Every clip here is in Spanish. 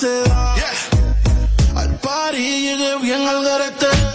se da. Al party llegué bien al garete.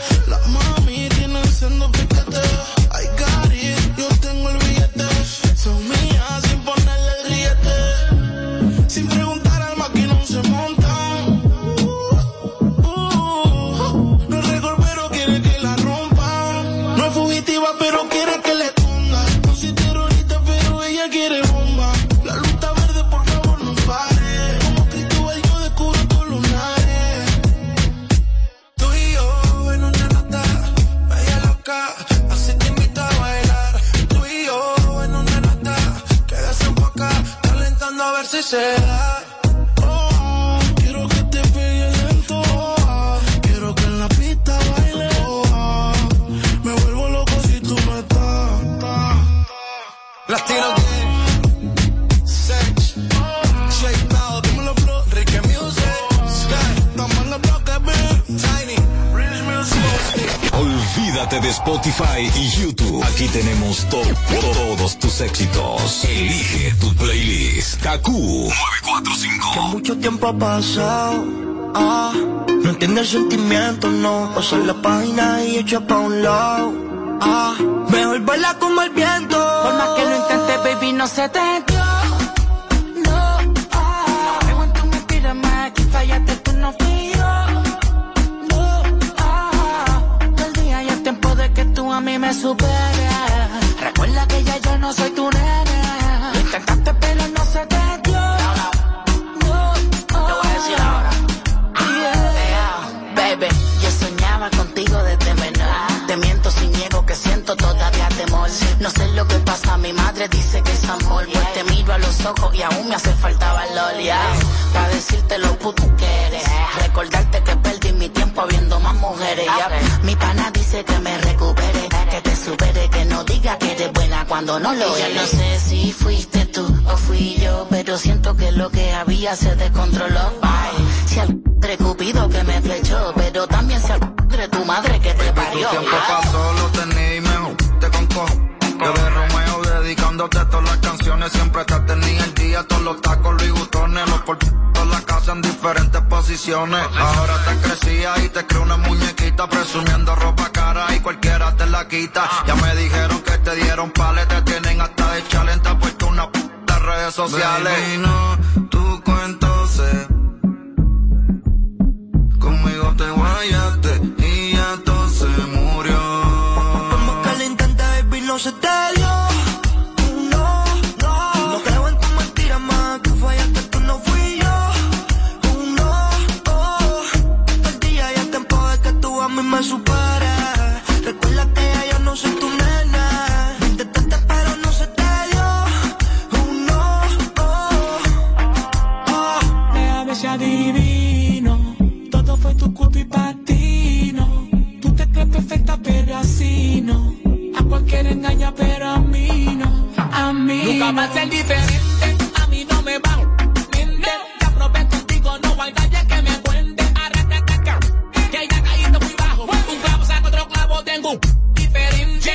Tiempo ha pasado. Ah, no entiende el sentimiento, no. Pasar la página y echa pa' un lado. Ah, mejor vuela como el viento. Por más que lo intentes, baby, no se te dio. No, ah. No en tu mentira más, que fallaste tú no fui yo. No, ah. Todo el día ya es tiempo de que tú a mí me superes. Recuerda que ya yo no soy tu nene. Contigo desde menor. Te miento sin niego que siento todavía temor. No sé lo que pasa, mi madre dice que es amor. Pues te miro a los ojos y aún me hace falta valor. Yeah. Para decirte lo puto que eres. Recordarte que perdí mi tiempo viendo más mujeres. yeah. Mi pana dice que me recupere, que te supere, que no diga que eres buena cuando no lo eres. No sé si fuiste tú o fui yo, pero siento que lo que había se descontroló. Ay, si al padre Cupido que me flechó, pero también si al padre tu madre que te parió. Tu tiempo pasó, lo tenía y mejor te concojo. Yo de Romeo dedicándote todas las canciones, siempre te tenía el día, todos los tacos, Louis Vuittones, los por toda la casa en diferentes posiciones. Ahora te crecía y te creo una muñequita presumiendo ropa cara y cualquiera te la quita. Ya me dijeron que te dieron pales, te tienen hasta de challenge, te puesto una p de redes sociales. Baby, no, tú entonces baby, no cualquiera engaña, pero a mí no. A mí Nunca va a ser diferente. A mí no me va a mente. Ya probé contigo, no hay nadie que me cuente. Arrataca, que ya caído muy bajo. Un clavo saca otro clavo, tengo diferente.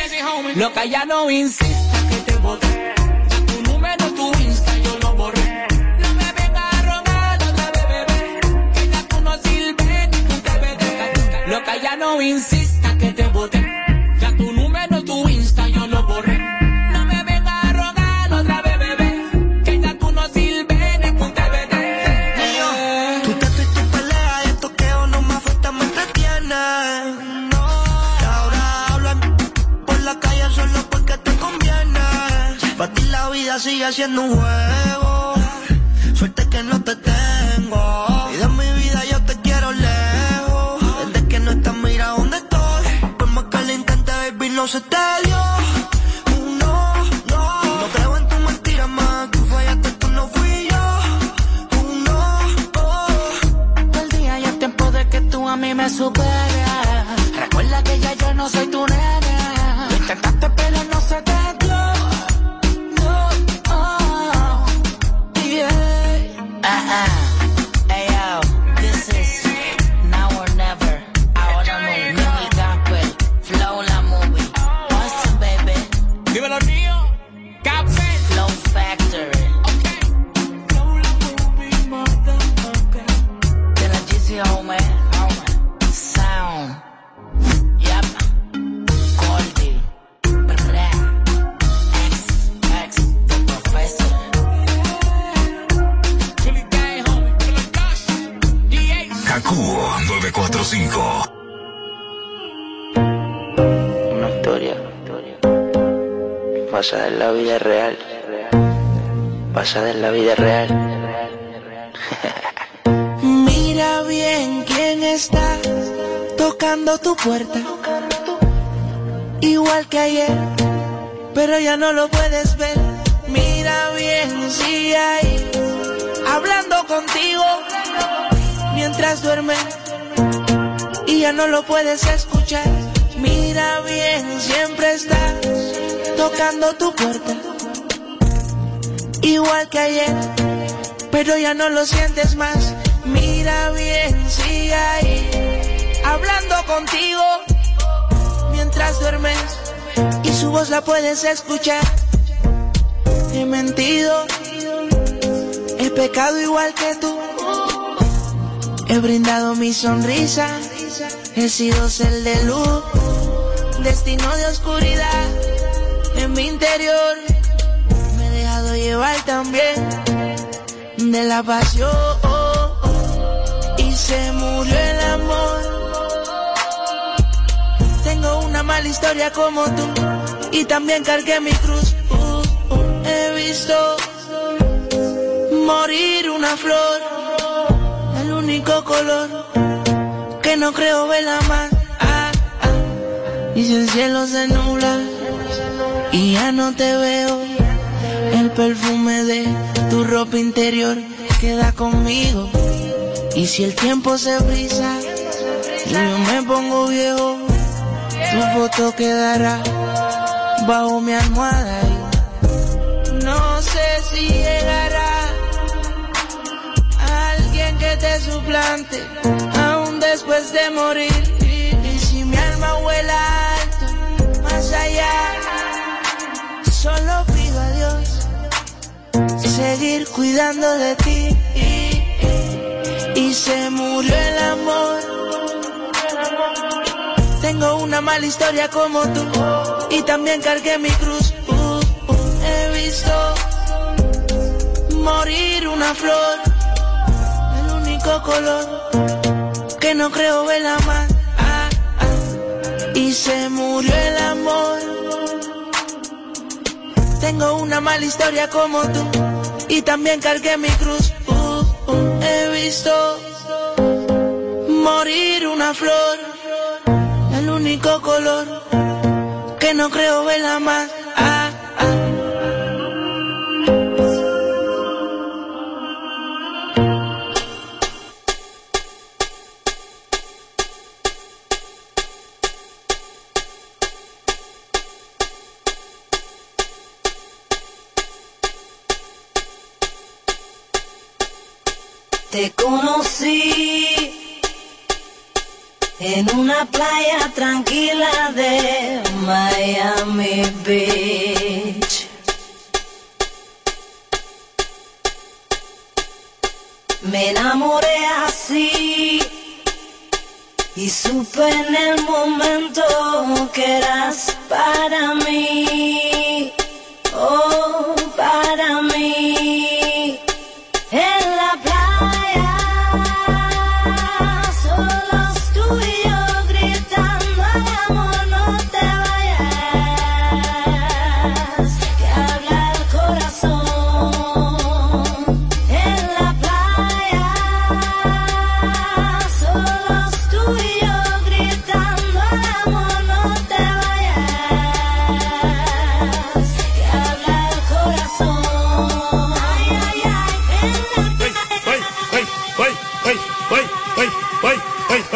Lo que ya no insista que te boté. Ya tu número, tu Insta, yo lo borré. No me vengas a rogar otra vez, bebé. Que ya tú no sirves ni tu TVT. Lo que ya no insista que te boté. Vida sigue siendo puedes escuchar. Mira bien, siempre está tocando tu puerta. Igual que ayer, pero ya no lo sientes más. Mira bien, sigue ahí, hablando contigo mientras duermes y su voz la puedes escuchar. He mentido, he pecado igual que tú. He brindado mi sonrisa, he sido el de luz, destino de oscuridad en mi interior. Me he dejado llevar también de la pasión y se murió el amor. Tengo una mala historia como tú y también cargué mi cruz. He visto morir una flor, el único color que no creo ver la más. Ah, ah. Y si el cielo se nubla y ya no te veo. El perfume de tu ropa interior queda conmigo. Y si el tiempo se brisa y yo me pongo viejo, tu foto quedará bajo mi almohada. Y no sé si llegará alguien que te suplante, después de morir. Y, si mi alma vuela alto, más allá Solo pido a Dios seguir cuidando de ti. Y se murió el amor. Tengo una mala historia como tú. Y también cargué mi cruz. He visto morir una flor. El único color que no creo ver la más. Ah, ah. Y se murió el amor. Tengo una mala historia como tú y también cargué mi cruz. Uh, uh, he visto morir una flor, el único color que no creo verla más. Te conocí en una playa tranquila de Miami Beach. Me enamoré así y supe en el momento que eras para mí, oh,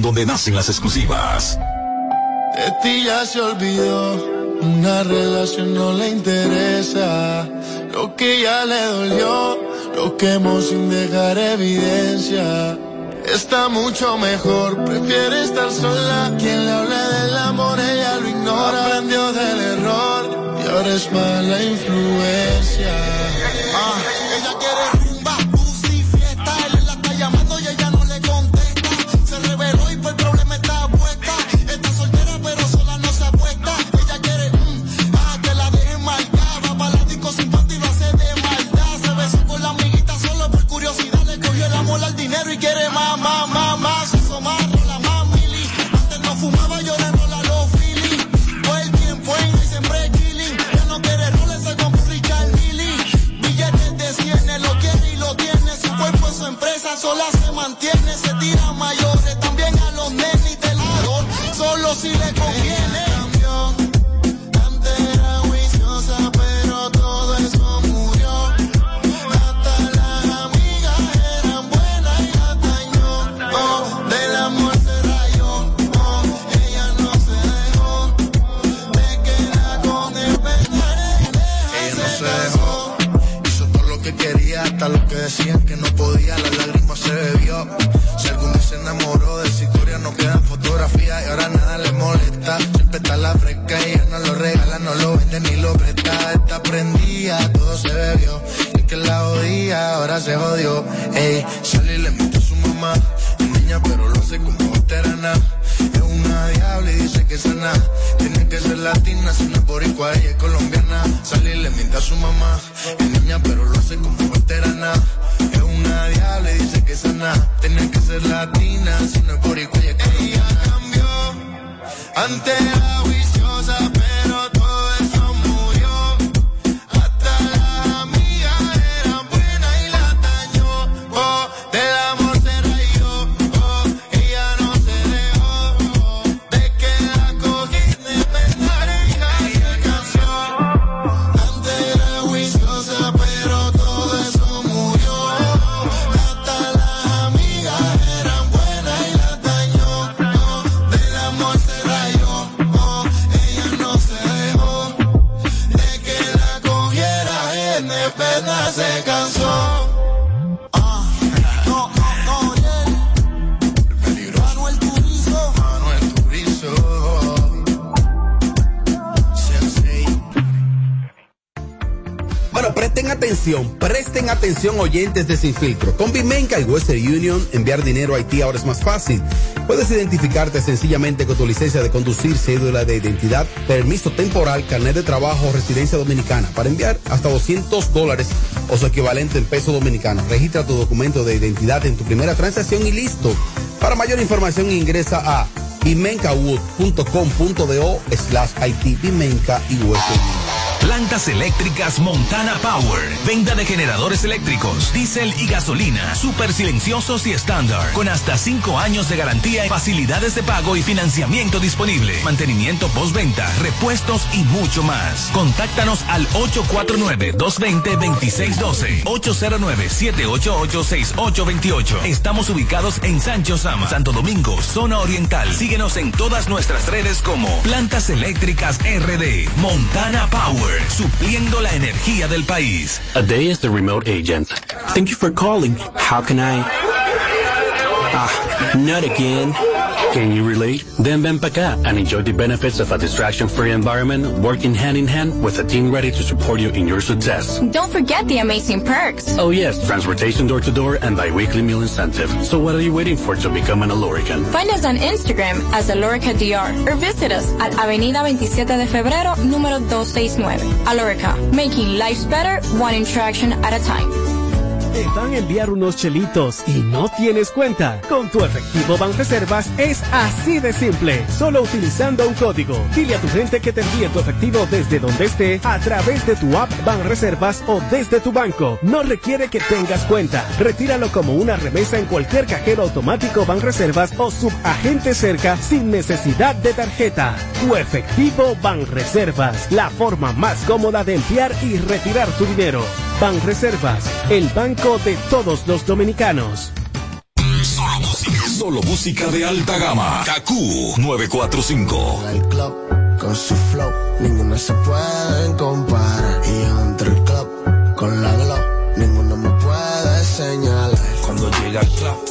donde nacen las exclusivas. De ti ya se olvidó. Una relación no le interesa. Lo que ya le dolió, lo quemó sin dejar evidencia. Está mucho mejor, prefiere estar sola. Quien le habla del amor, ella lo ignora. Aprendió del error y ahora es mala influencia. Presten atención, presten atención oyentes de Sin Filtro. Con Bimenca y Western Union, enviar dinero a Haití ahora es más fácil. Puedes identificarte sencillamente con tu licencia de conducir, cédula de identidad, permiso temporal, carnet de trabajo o residencia dominicana para enviar hasta 200 dólares o su equivalente en peso dominicano. Registra tu documento de identidad en tu primera transacción y listo. Para mayor información ingresa a bimencawood.com.do slash IT Bimenca y Western Union. Plantas eléctricas Montana Power. Venta de generadores eléctricos, diésel y gasolina. Súper silenciosos y estándar. Con hasta 5 años de garantía y facilidades de pago y financiamiento disponible. Mantenimiento postventa, repuestos y mucho más. Contáctanos al 849-220-2612. 809-788-6828. Estamos ubicados en Sancho Sama, Santo Domingo, zona oriental. Síguenos en todas nuestras redes como Plantas Eléctricas RD. Montana Power. Supliendo la energía del país. A day as the remote agent. Thank you for calling. How can I? Ah, not again. Can you relate? Then ven acá and enjoy the benefits of a distraction-free environment working hand in hand with a team ready to support you in your success. Don't forget the amazing perks. Oh yes, transportation door to door and bi-weekly meal incentive. So what are you waiting for to become an Alorican? Find us on Instagram as Alorica DR or visit us at Avenida 27 de Febrero, número 269. Alorica, making lives better one interaction at a time. Te van a enviar unos chelitos y no tienes cuenta. Con tu efectivo Banreservas es así de simple. Solo utilizando un código. Dile a tu gente que te envíe tu efectivo desde donde esté a través de tu app Banreservas o desde tu banco. No requiere que tengas cuenta. Retíralo como una remesa en cualquier cajero automático Banreservas o subagente cerca sin necesidad de tarjeta. Tu efectivo Banreservas. La forma más cómoda de enviar y retirar tu dinero. Banreservas, el banco de todos los dominicanos. Solo música, solo música de alta gama. KQ 945. El club con su flow, ninguno se puede comparar. Y entre el club con la glow, ninguno me puede señalar. Cuando llega al club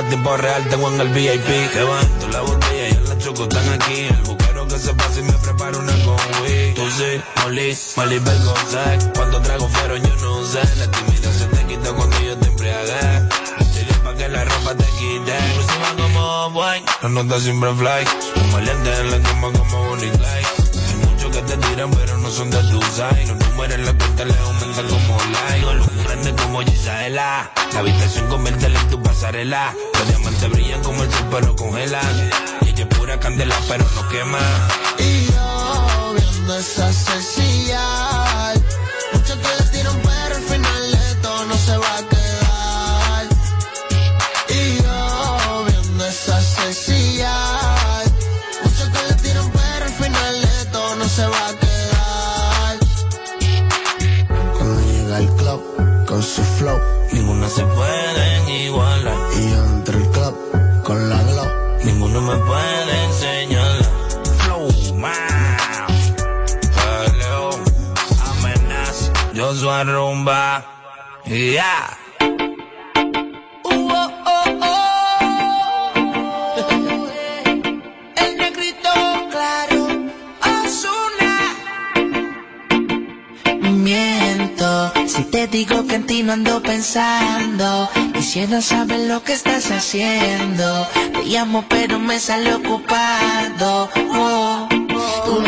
Película tipo real, tengo en el VIP. Que van, toda la botella y en la choco están aquí. El buquero que se pasa y me preparo una con Wii. Tú sí, Molly, Molly Belgonzac. Cuando trago fuero yo no sé. La intimidación te quita cuando yo te embriagué. Pa' que la ropa te quite. Exclusiva como wine, la nota siempre fly. Un maleante en la cama como Bonnie. Hay muchos que te tiran pero no son de tu side. Los números en la cuenta le grande como Gisela. La habitación conviértela en tu pasarela. Los diamantes brillan como el sol pero congelan. Y ella es pura candela pero no quema. Y yo viendo esa sencilla. Muchos que y yo entre el club con la glow. Ninguno me puede enseñar. Flow, man. Hello, amenaza. Yo soy rumba. Yeah. Te digo que en ti no ando pensando. Quisiera saber lo que estás haciendo. Te llamo pero me sale ocupado. Oh, oh. Tú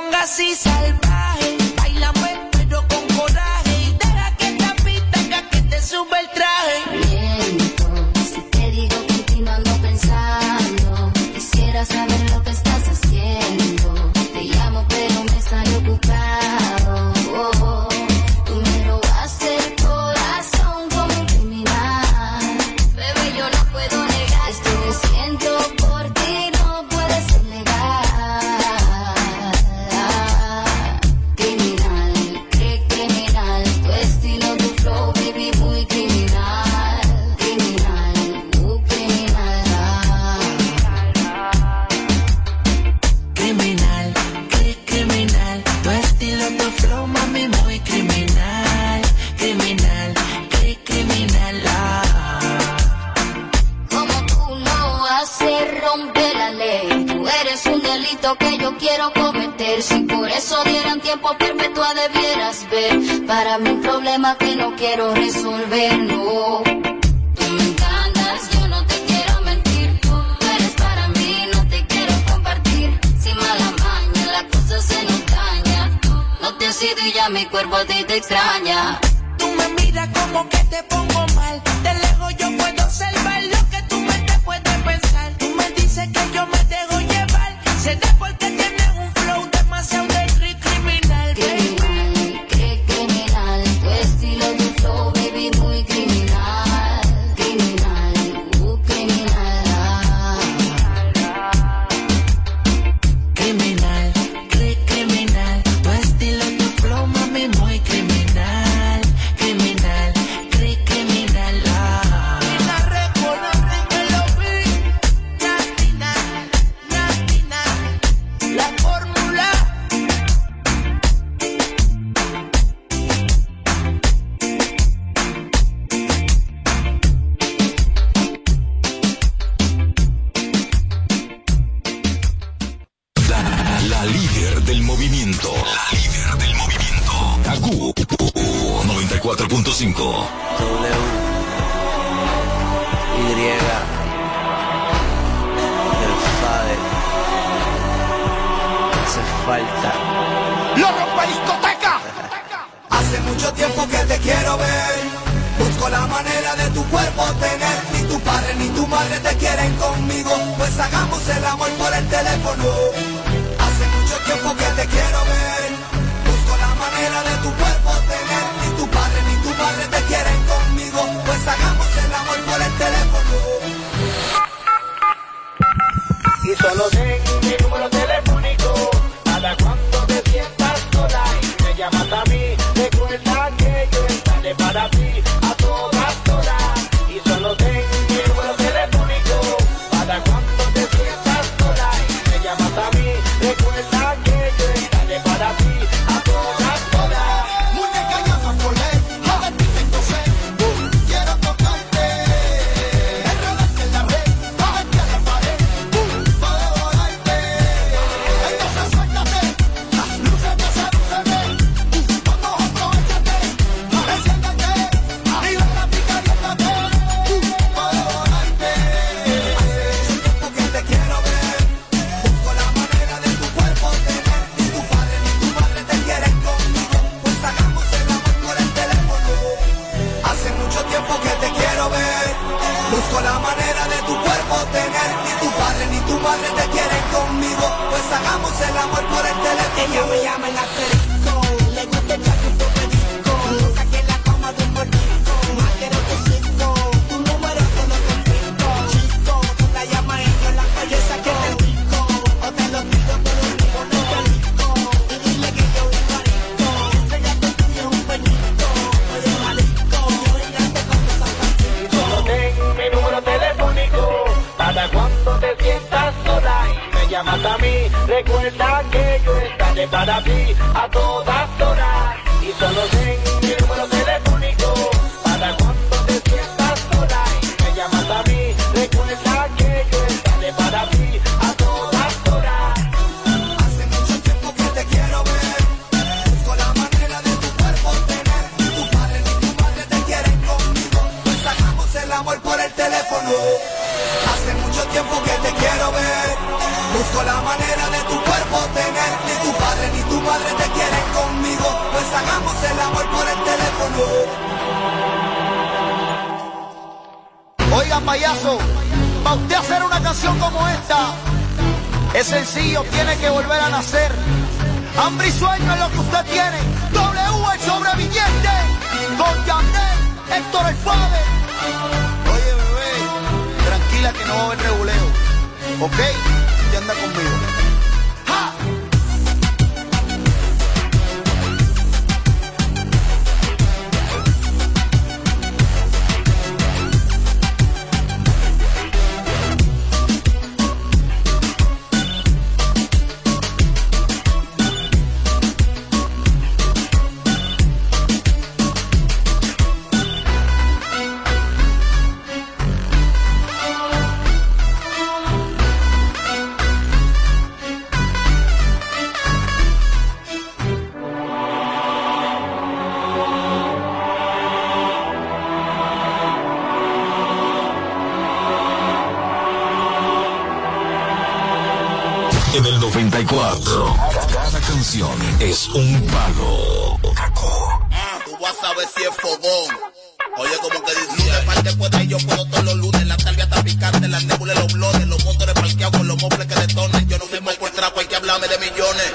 ponga así salvaje. Bailame, pues, pero con coraje. Y deja que esta pita que te sube el traje. problema que no quiero resolverlo. en el 94. Cada canción es un palo. Ah, tú vas a ver si es fogón. Oye, como que dice, no te parte pueda y yo puedo todos los lunes. La tarde está picante, las nébulas, los blones, los motores parqueados con los mofles que detonan. Yo no firmo por trapo, hay que hablarme de millones.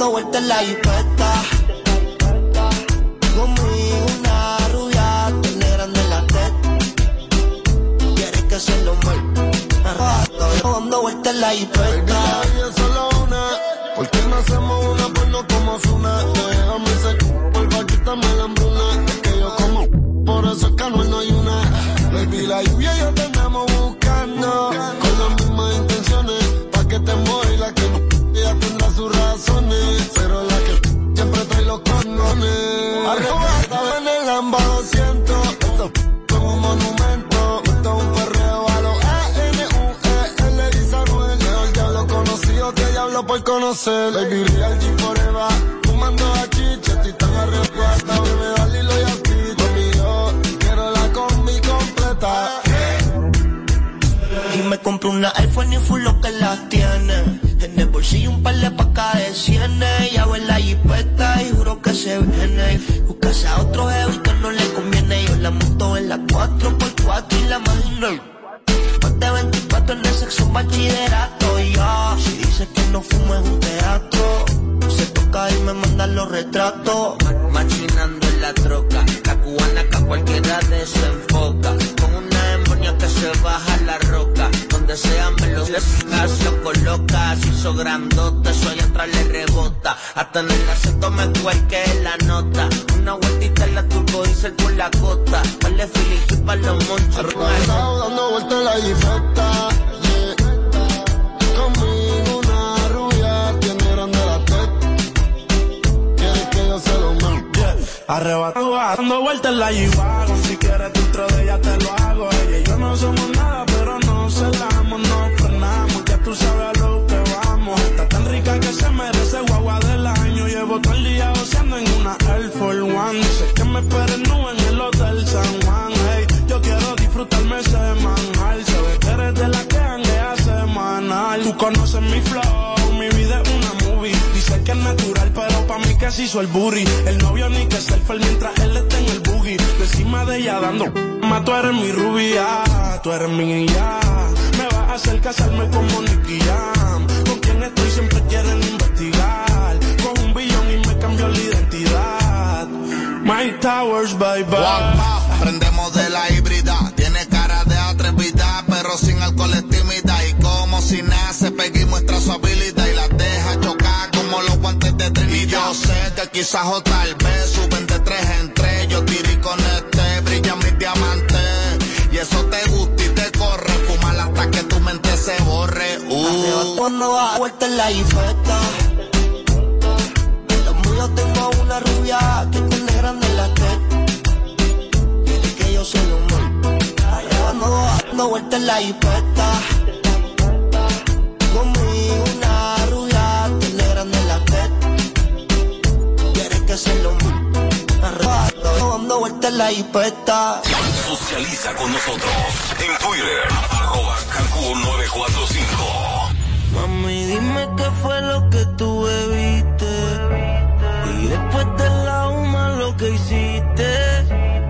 dando vueltas en la jipeta. Conmigo una rubia tan grande en la teta. Quieres que se lo muerda. Dando vueltas en la jipeta. en el 200. Esto un monumento. Esto es un perreo a los A-N-U-E-L. Conocido que diablo por conocer. Baby, real G forever. compré una iPhone y full lo que las tiene. En el bolsillo un par de pacas de cienes. Y hago en la jipeta y juro que se viene. Buscase a otro jefe y que no le conviene. Yo la monto en la 4x4 y la imagino. Más 24 en el sexo bachillerato. Y ya, si dice que no fumo es un teatro. Se toca y me mandan los retratos. Machinando en la troca. La cubana que cualquiera donde sea me lo desgas, lo hizo grandota, soy atrás le rebota, hasta en el acento me que la nota, una vueltita en la turbo dice por la costa, vale Filipe para los monchos. dando vueltas la gifeta, Arrebato dando vueltas en la G-Wagon Si quieres dentro de ella te lo hago Ella y yo no somos nada pero mi vida es una movie. Dice que es natural, pero pa' mí casi hizo el booty. El novio ni que selfie mientras él está en el boogie. De encima de ella dando. Ma, tú eres mi rubia, tú eres mi niña. Me vas a hacer casarme con Monique Jam. Con quien estoy siempre quieren investigar. Con un billón y me cambió la identidad. My Towers, bye bye. Guapa, prendemos de la híbrida. Tiene cara de atrevida, pero sin alcohol si nace, Peggy muestra su habilidad y la deja chocar como los guantes de Trinidad. Y yo sé que quizás o tal vez suben de tres en tres. Yo tiré con este, brillan mis diamantes. Y eso te gusta y te corre. Fumar hasta que tu mente se borre. Uh. Cuando en la infecta. Los míos tengo una rubia que tiene grande la teta. Dile que yo soy un mal. Cuando vas dando vueltas en la infecta. hacerlo dando vueltas la. Socializa con nosotros en Twitter, arroba 945 Mami, dime qué fue lo que tú bebiste. Y después de la UMA lo que hiciste.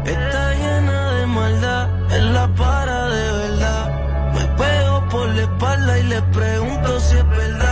Está llena de maldad, es la para de verdad. Me pego por la espalda y le pregunto si es verdad.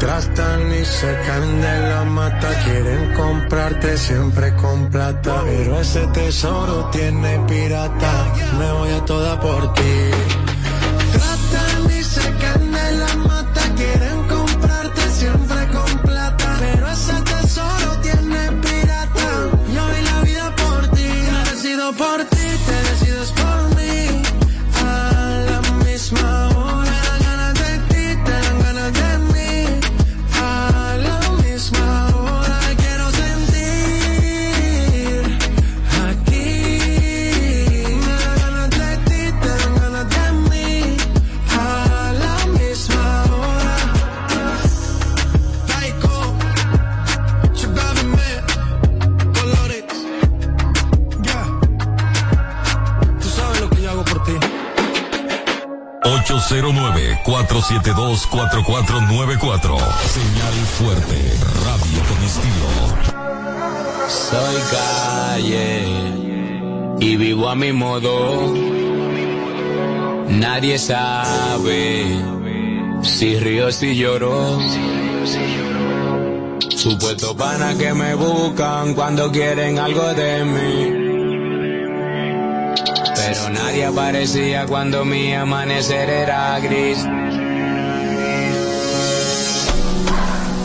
Tratan y se de la mata, quieren comprarte siempre con plata. Pero ese tesoro tiene pirata, me voy a toda por ti. Tratan y se 809-472-4494. Señal fuerte, radio con estilo. Soy calle y vivo a mi modo. Nadie sabe si río, si lloro. Supuesto pana que me buscan cuando quieren algo de mí. Aparecía cuando mi amanecer era gris.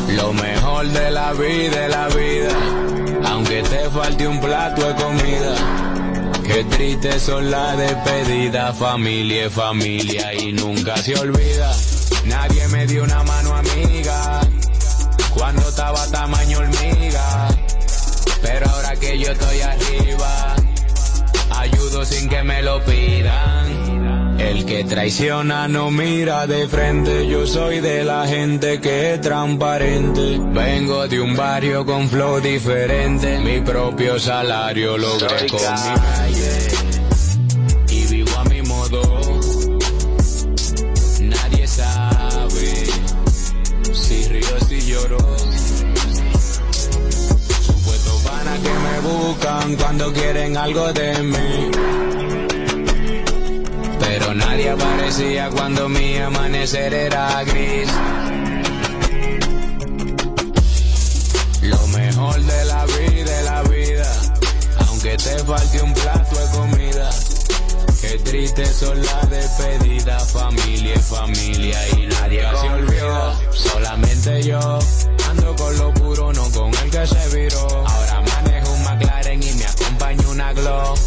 Lo mejor de la vida es la vida, aunque te falte un plato de comida. Qué triste son las despedidas, familia es familia y nunca se olvida. Nadie me dio una mano amiga cuando estaba tamaño hormiga. Pero ahora que yo estoy arriba, sin que me lo pidan. El que traiciona no mira de frente, yo soy de la gente que es transparente. Vengo de un barrio con flow diferente, mi propio salario logré con mi buscan cuando quieren algo de mí. Pero nadie aparecía cuando mi amanecer era gris. Lo mejor de la vida es la vida, aunque te falte un plato de comida. Qué triste son las despedidas, familia es familia y nadie se olvida. Solamente yo ando con lo puro, no con el que se viró. Ahora una.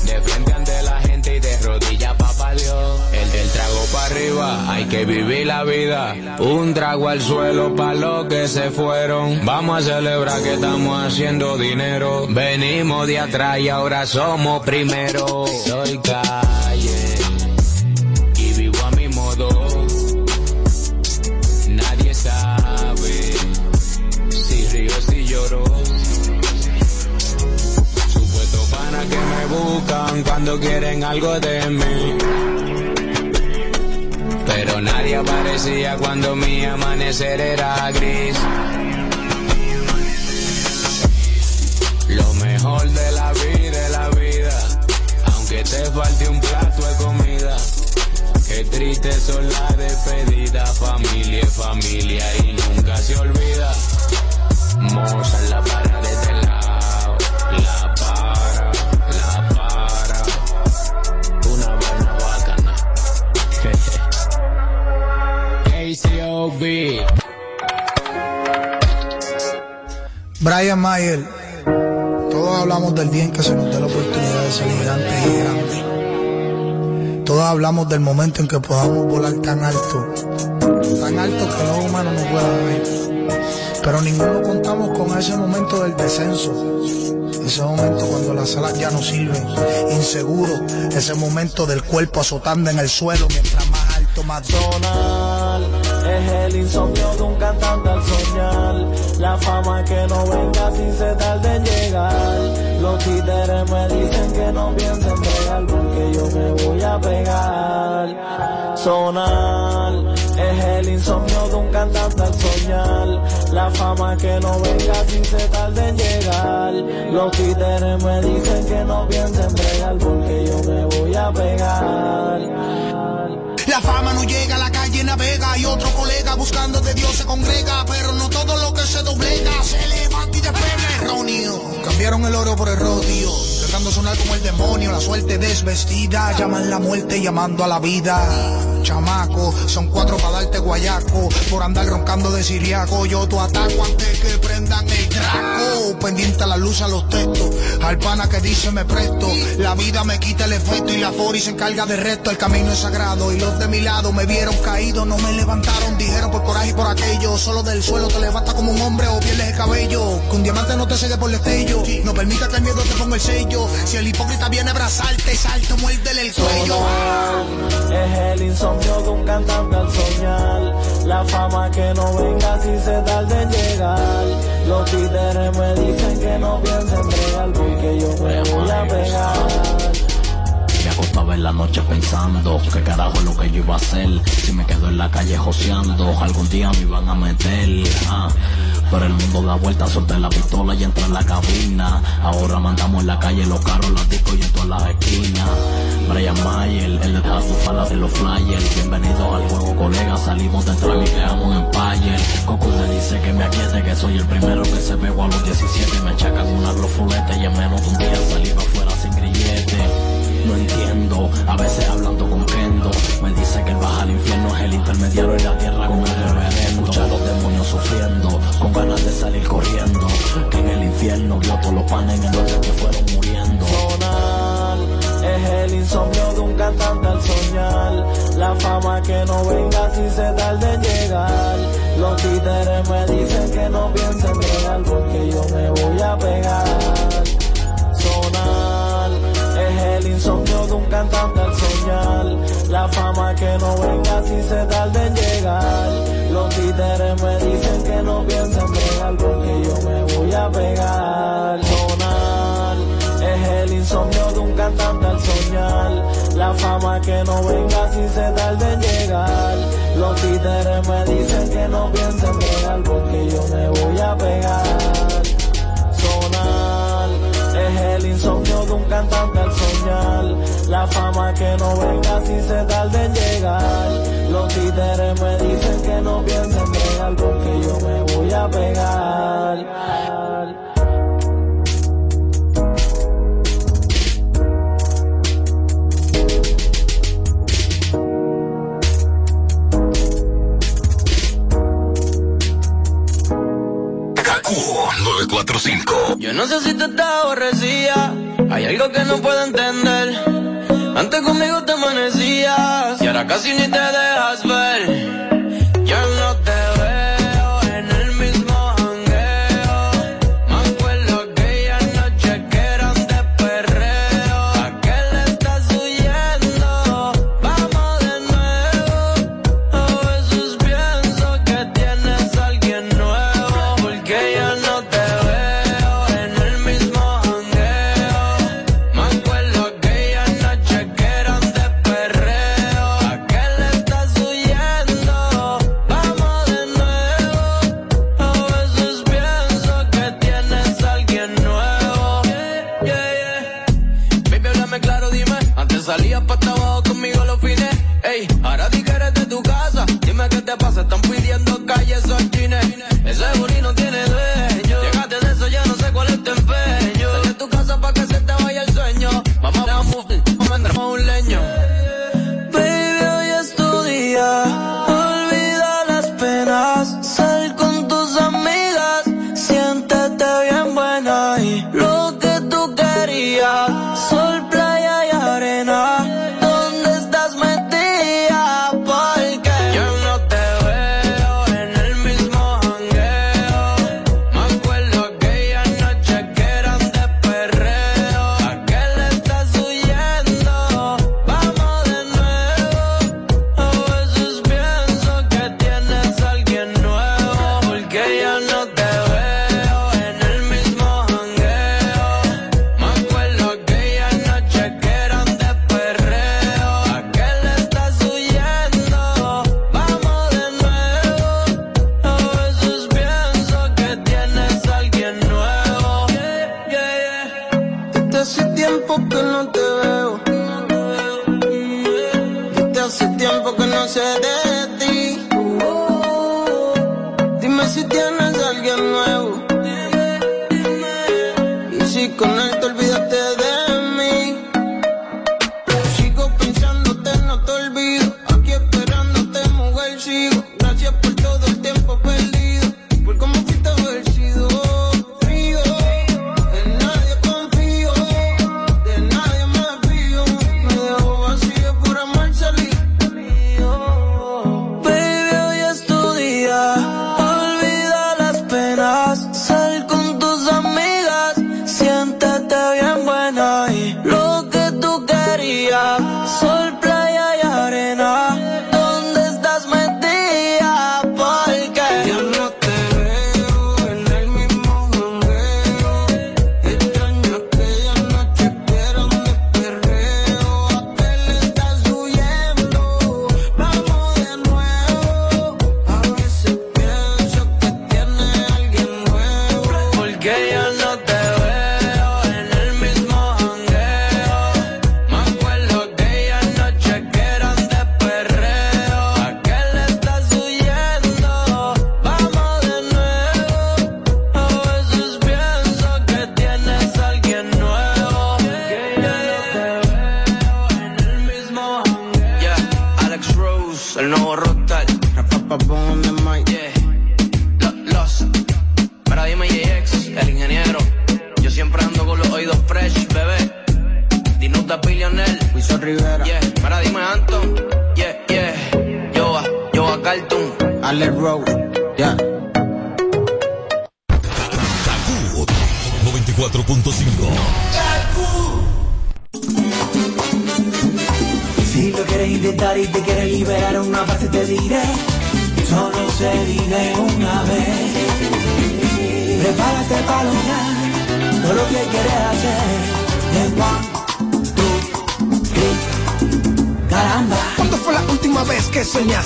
De frente ante la gente y de rodillas papá Dios. El del trago para arriba, hay que vivir la vida. Un trago al suelo pa' los que se fueron. Vamos a celebrar que estamos haciendo dinero. Venimos de atrás y ahora somos primero. Soy calle cuando quieren algo de mí. Pero nadie aparecía cuando mi amanecer era gris. Lo mejor de la vida la vida, aunque te falte un plato de comida. Qué triste son las despedidas, familia familia y nunca se olvida. Moza la Brian Mayer, todos hablamos del día en que se nos dé la oportunidad de ser gigantes y gigantes. Todos hablamos del momento en que podamos volar tan alto, tan alto que los humanos no puedan ver. Pero ninguno contamos con ese momento del descenso ese momento cuando las alas ya no sirven, inseguro, ese momento del cuerpo azotando en el suelo mientras más alto más dona es el insomnio de un cantante al soñar. La fama que no venga sin se tarde llegar. Los títeres me dicen que no piensen pegar porque yo me voy a pegar. Sonal es el insomnio de un cantante al soñar. La fama que no venga sin se tarde llegar. Los títeres me dicen que no piensen pegar porque yo me voy a pegar. La fama no llega a la calle navega y otro colega buscando de Dios se congrega, pero no todo lo que se doblega se levanta y despega erróneo. Cambiaron el oro por el rodio, de sonar como el demonio, la suerte desvestida, llaman la muerte llamando a la vida. Chamaco, son cuatro para darte guayaco, por andar roncando de siriaco, yo tu ataco antes que prendan el traco, pendiente a la luz a los textos, al pana que dice me presto, la vida me quita el efecto y la fori se encarga del resto, el camino es sagrado y los de mi lado me vieron caído, no me levantaron, dijeron por coraje y por aquello, solo del suelo te levanta como un hombre o pierdes el cabello, un diamante no te sigue por el destello, no permita que el miedo te ponga el sello, si el hipócrita viene a abrazarte, salto, muérdele el cuello. Es el insomnio de un cantante al soñar. La fama que no venga si se tarde en llegar. Los títeres me dicen que no piensen bregar porque yo me voy a pegar. Acostaba en la noche pensando qué carajo es lo que yo iba a hacer. Si me quedo en la calle joseando, algún día me iban a meter. ah. Pero el mundo da vuelta, solté la pistola y entré en la cabina. Ahora mandamos en la calle los carros, las discos y en todas las esquinas. Brian Mayer, el de falas de los flyers. Bienvenidos al juego, colegas. Salimos de trap y quedamos en Empire. Coco me dice que me aquiete, que soy el primero que se pegó a los 17. Me achacan una glofuleta y en menos de un día salí No entiendo, a veces hablando con Kendo Me dice que el baja al infierno es el intermediario y la tierra con el reverendo Escucha a los demonios sufriendo, con ganas de salir corriendo Que en el infierno vio todos los panes en el orden que fueron muriendo Sonal es el insomnio de un cantante al soñar. La fama que no venga si se tarde en llegar. Los títeres me dicen que no piensen bregar porque yo me voy a pegar. Insomnio de un cantante al soñar. La fama que no venga si se tarde en llegar. Los títeres me dicen que no piensen bregar porque yo me voy a pegar. Sonal es el insomnio de un cantante al soñar. La fama que no venga si se tarde en llegar. Los títeres me dicen que no piensen bregar porque yo me voy a pegar. El insomnio de un cantante al soñar. La fama que no venga si se tarde en llegar. Los títeres me dicen que no piensen bregar porque yo me voy a pegar. Kakuo 945. Yo no sé si te estás aborrecida, hay algo que no puedo entender. Antes conmigo te amanecías y ahora casi ni te dejas ver.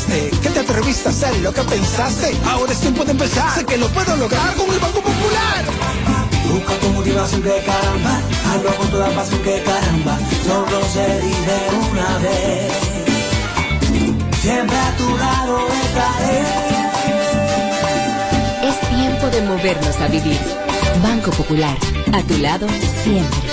Soñaste? Que te atreviste a hacer lo que pensaste. Ahora es tiempo de empezar. Sé que lo puedo lograr con el Banco Popular. Busca tu motivación que caramba, hazlo con toda pasión que caramba, solo se diré una vez. Siempre a tu lado estaré. Es tiempo de movernos a vivir. Banco Popular, a tu lado siempre.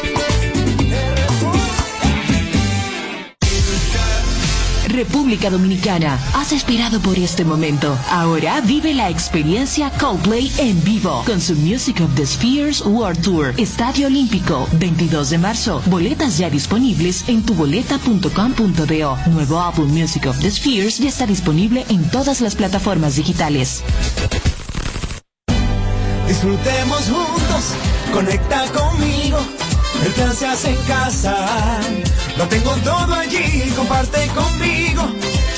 República Dominicana, has esperado por este momento. Ahora vive la experiencia Coldplay en vivo con su Music of the Spheres World Tour. Estadio Olímpico, 22 de marzo. Boletas ya disponibles en tuboleta.com.do. Nuevo álbum Music of the Spheres ya está disponible en todas las plataformas digitales. Disfrutemos juntos, conecta conmigo. El plan se hace en casa. Lo tengo todo allí, comparte conmigo.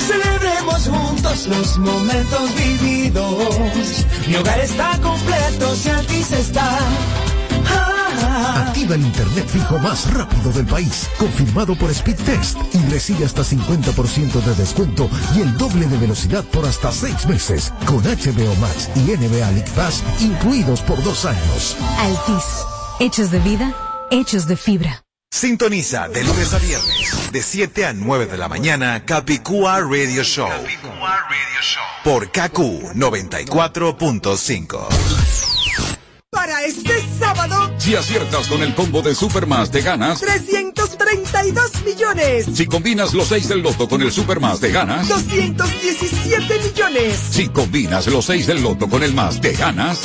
Celebremos juntos los momentos vividos. Mi hogar está completo si Altis está. Ah, Activa el internet fijo más rápido del país, confirmado por Speedtest y recibe hasta 50% de descuento y el doble de velocidad por hasta 6 meses, con HBO Max y NBA League Pass incluidos por dos años. Altis. Hechos de vida, hechos de fibra. Sintoniza de lunes a viernes, de 7 a 9 de la mañana, Capicúa Radio Show. Por KQ 94.5. Para este sábado, Si aciertas con el combo de Supermas te ganas. 332 millones, Si combinas los 6 del loto con el Supermas te ganas. 217 millones, Si combinas los 6 del loto con el más te ganas.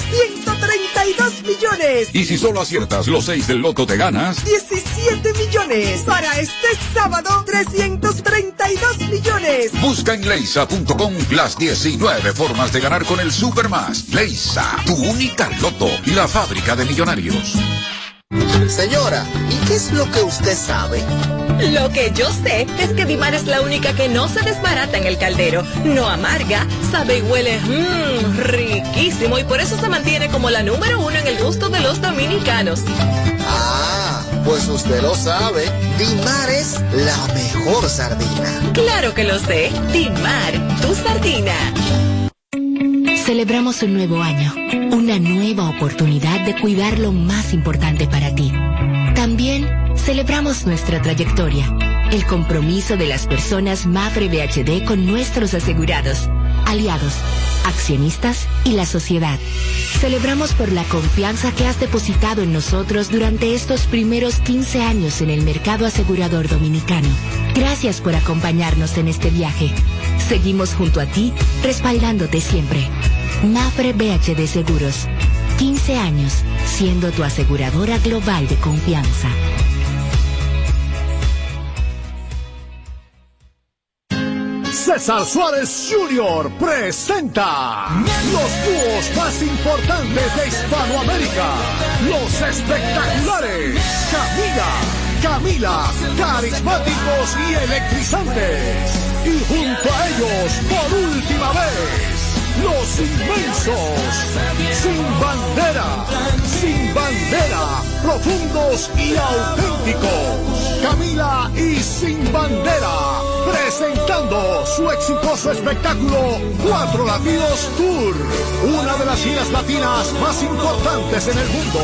132 millones, Y si solo aciertas los 6 del loto te ganas. 17 millones. Para este sábado, 332 millones. Busca en leisa.com las 19 formas de ganar con el Supermas. Leisa, tu única loto, la fábrica de millonarios. Señora, ¿y qué es lo que usted sabe? Lo que yo sé es que Dimar es la única que no se desbarata en el caldero, no amarga, sabe y huele mmm, riquísimo y por eso se mantiene como la número uno en el gusto de los dominicanos. Ah, pues usted lo sabe. Dimar es la mejor sardina. Claro que lo sé, Dimar, tu sardina. Celebramos un nuevo año, una nueva oportunidad de cuidar lo más importante para ti. Celebramos nuestra trayectoria, el compromiso de las personas Mafre BHD con nuestros asegurados, aliados, accionistas y la sociedad. Celebramos por la confianza que has depositado en nosotros durante estos primeros 15 años en el mercado asegurador dominicano. Gracias por acompañarnos en este viaje. Seguimos junto a ti, respaldándote siempre. Mafre BHD Seguros. 15 años siendo tu aseguradora global de confianza. César Suárez Jr. presenta los dúos más importantes de Hispanoamérica, los espectaculares Camila, Camila, carismáticos y electrizantes. Y junto a ellos, por última vez, los inmensos, sin bandera, sin bandera, profundos y auténticos. Camila y sin bandera, presentando su exitoso espectáculo Cuatro Latidos Tour, una de las giras latinas más importantes en el mundo.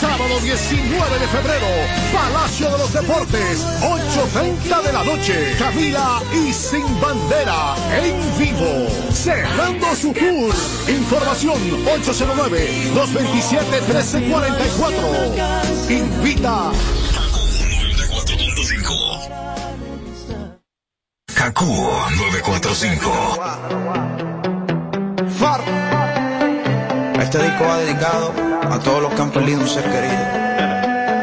Sábado 19 de febrero, Palacio de los Deportes, 8.30 de la noche. Camila y sin bandera en vivo, cerrando su tour. Información 809-227-1344. Invita. Kaku 945. Far. Este disco va dedicado a todos los que han perdido un ser querido.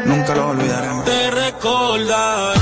Nunca los olvidaremos. Te recordaré.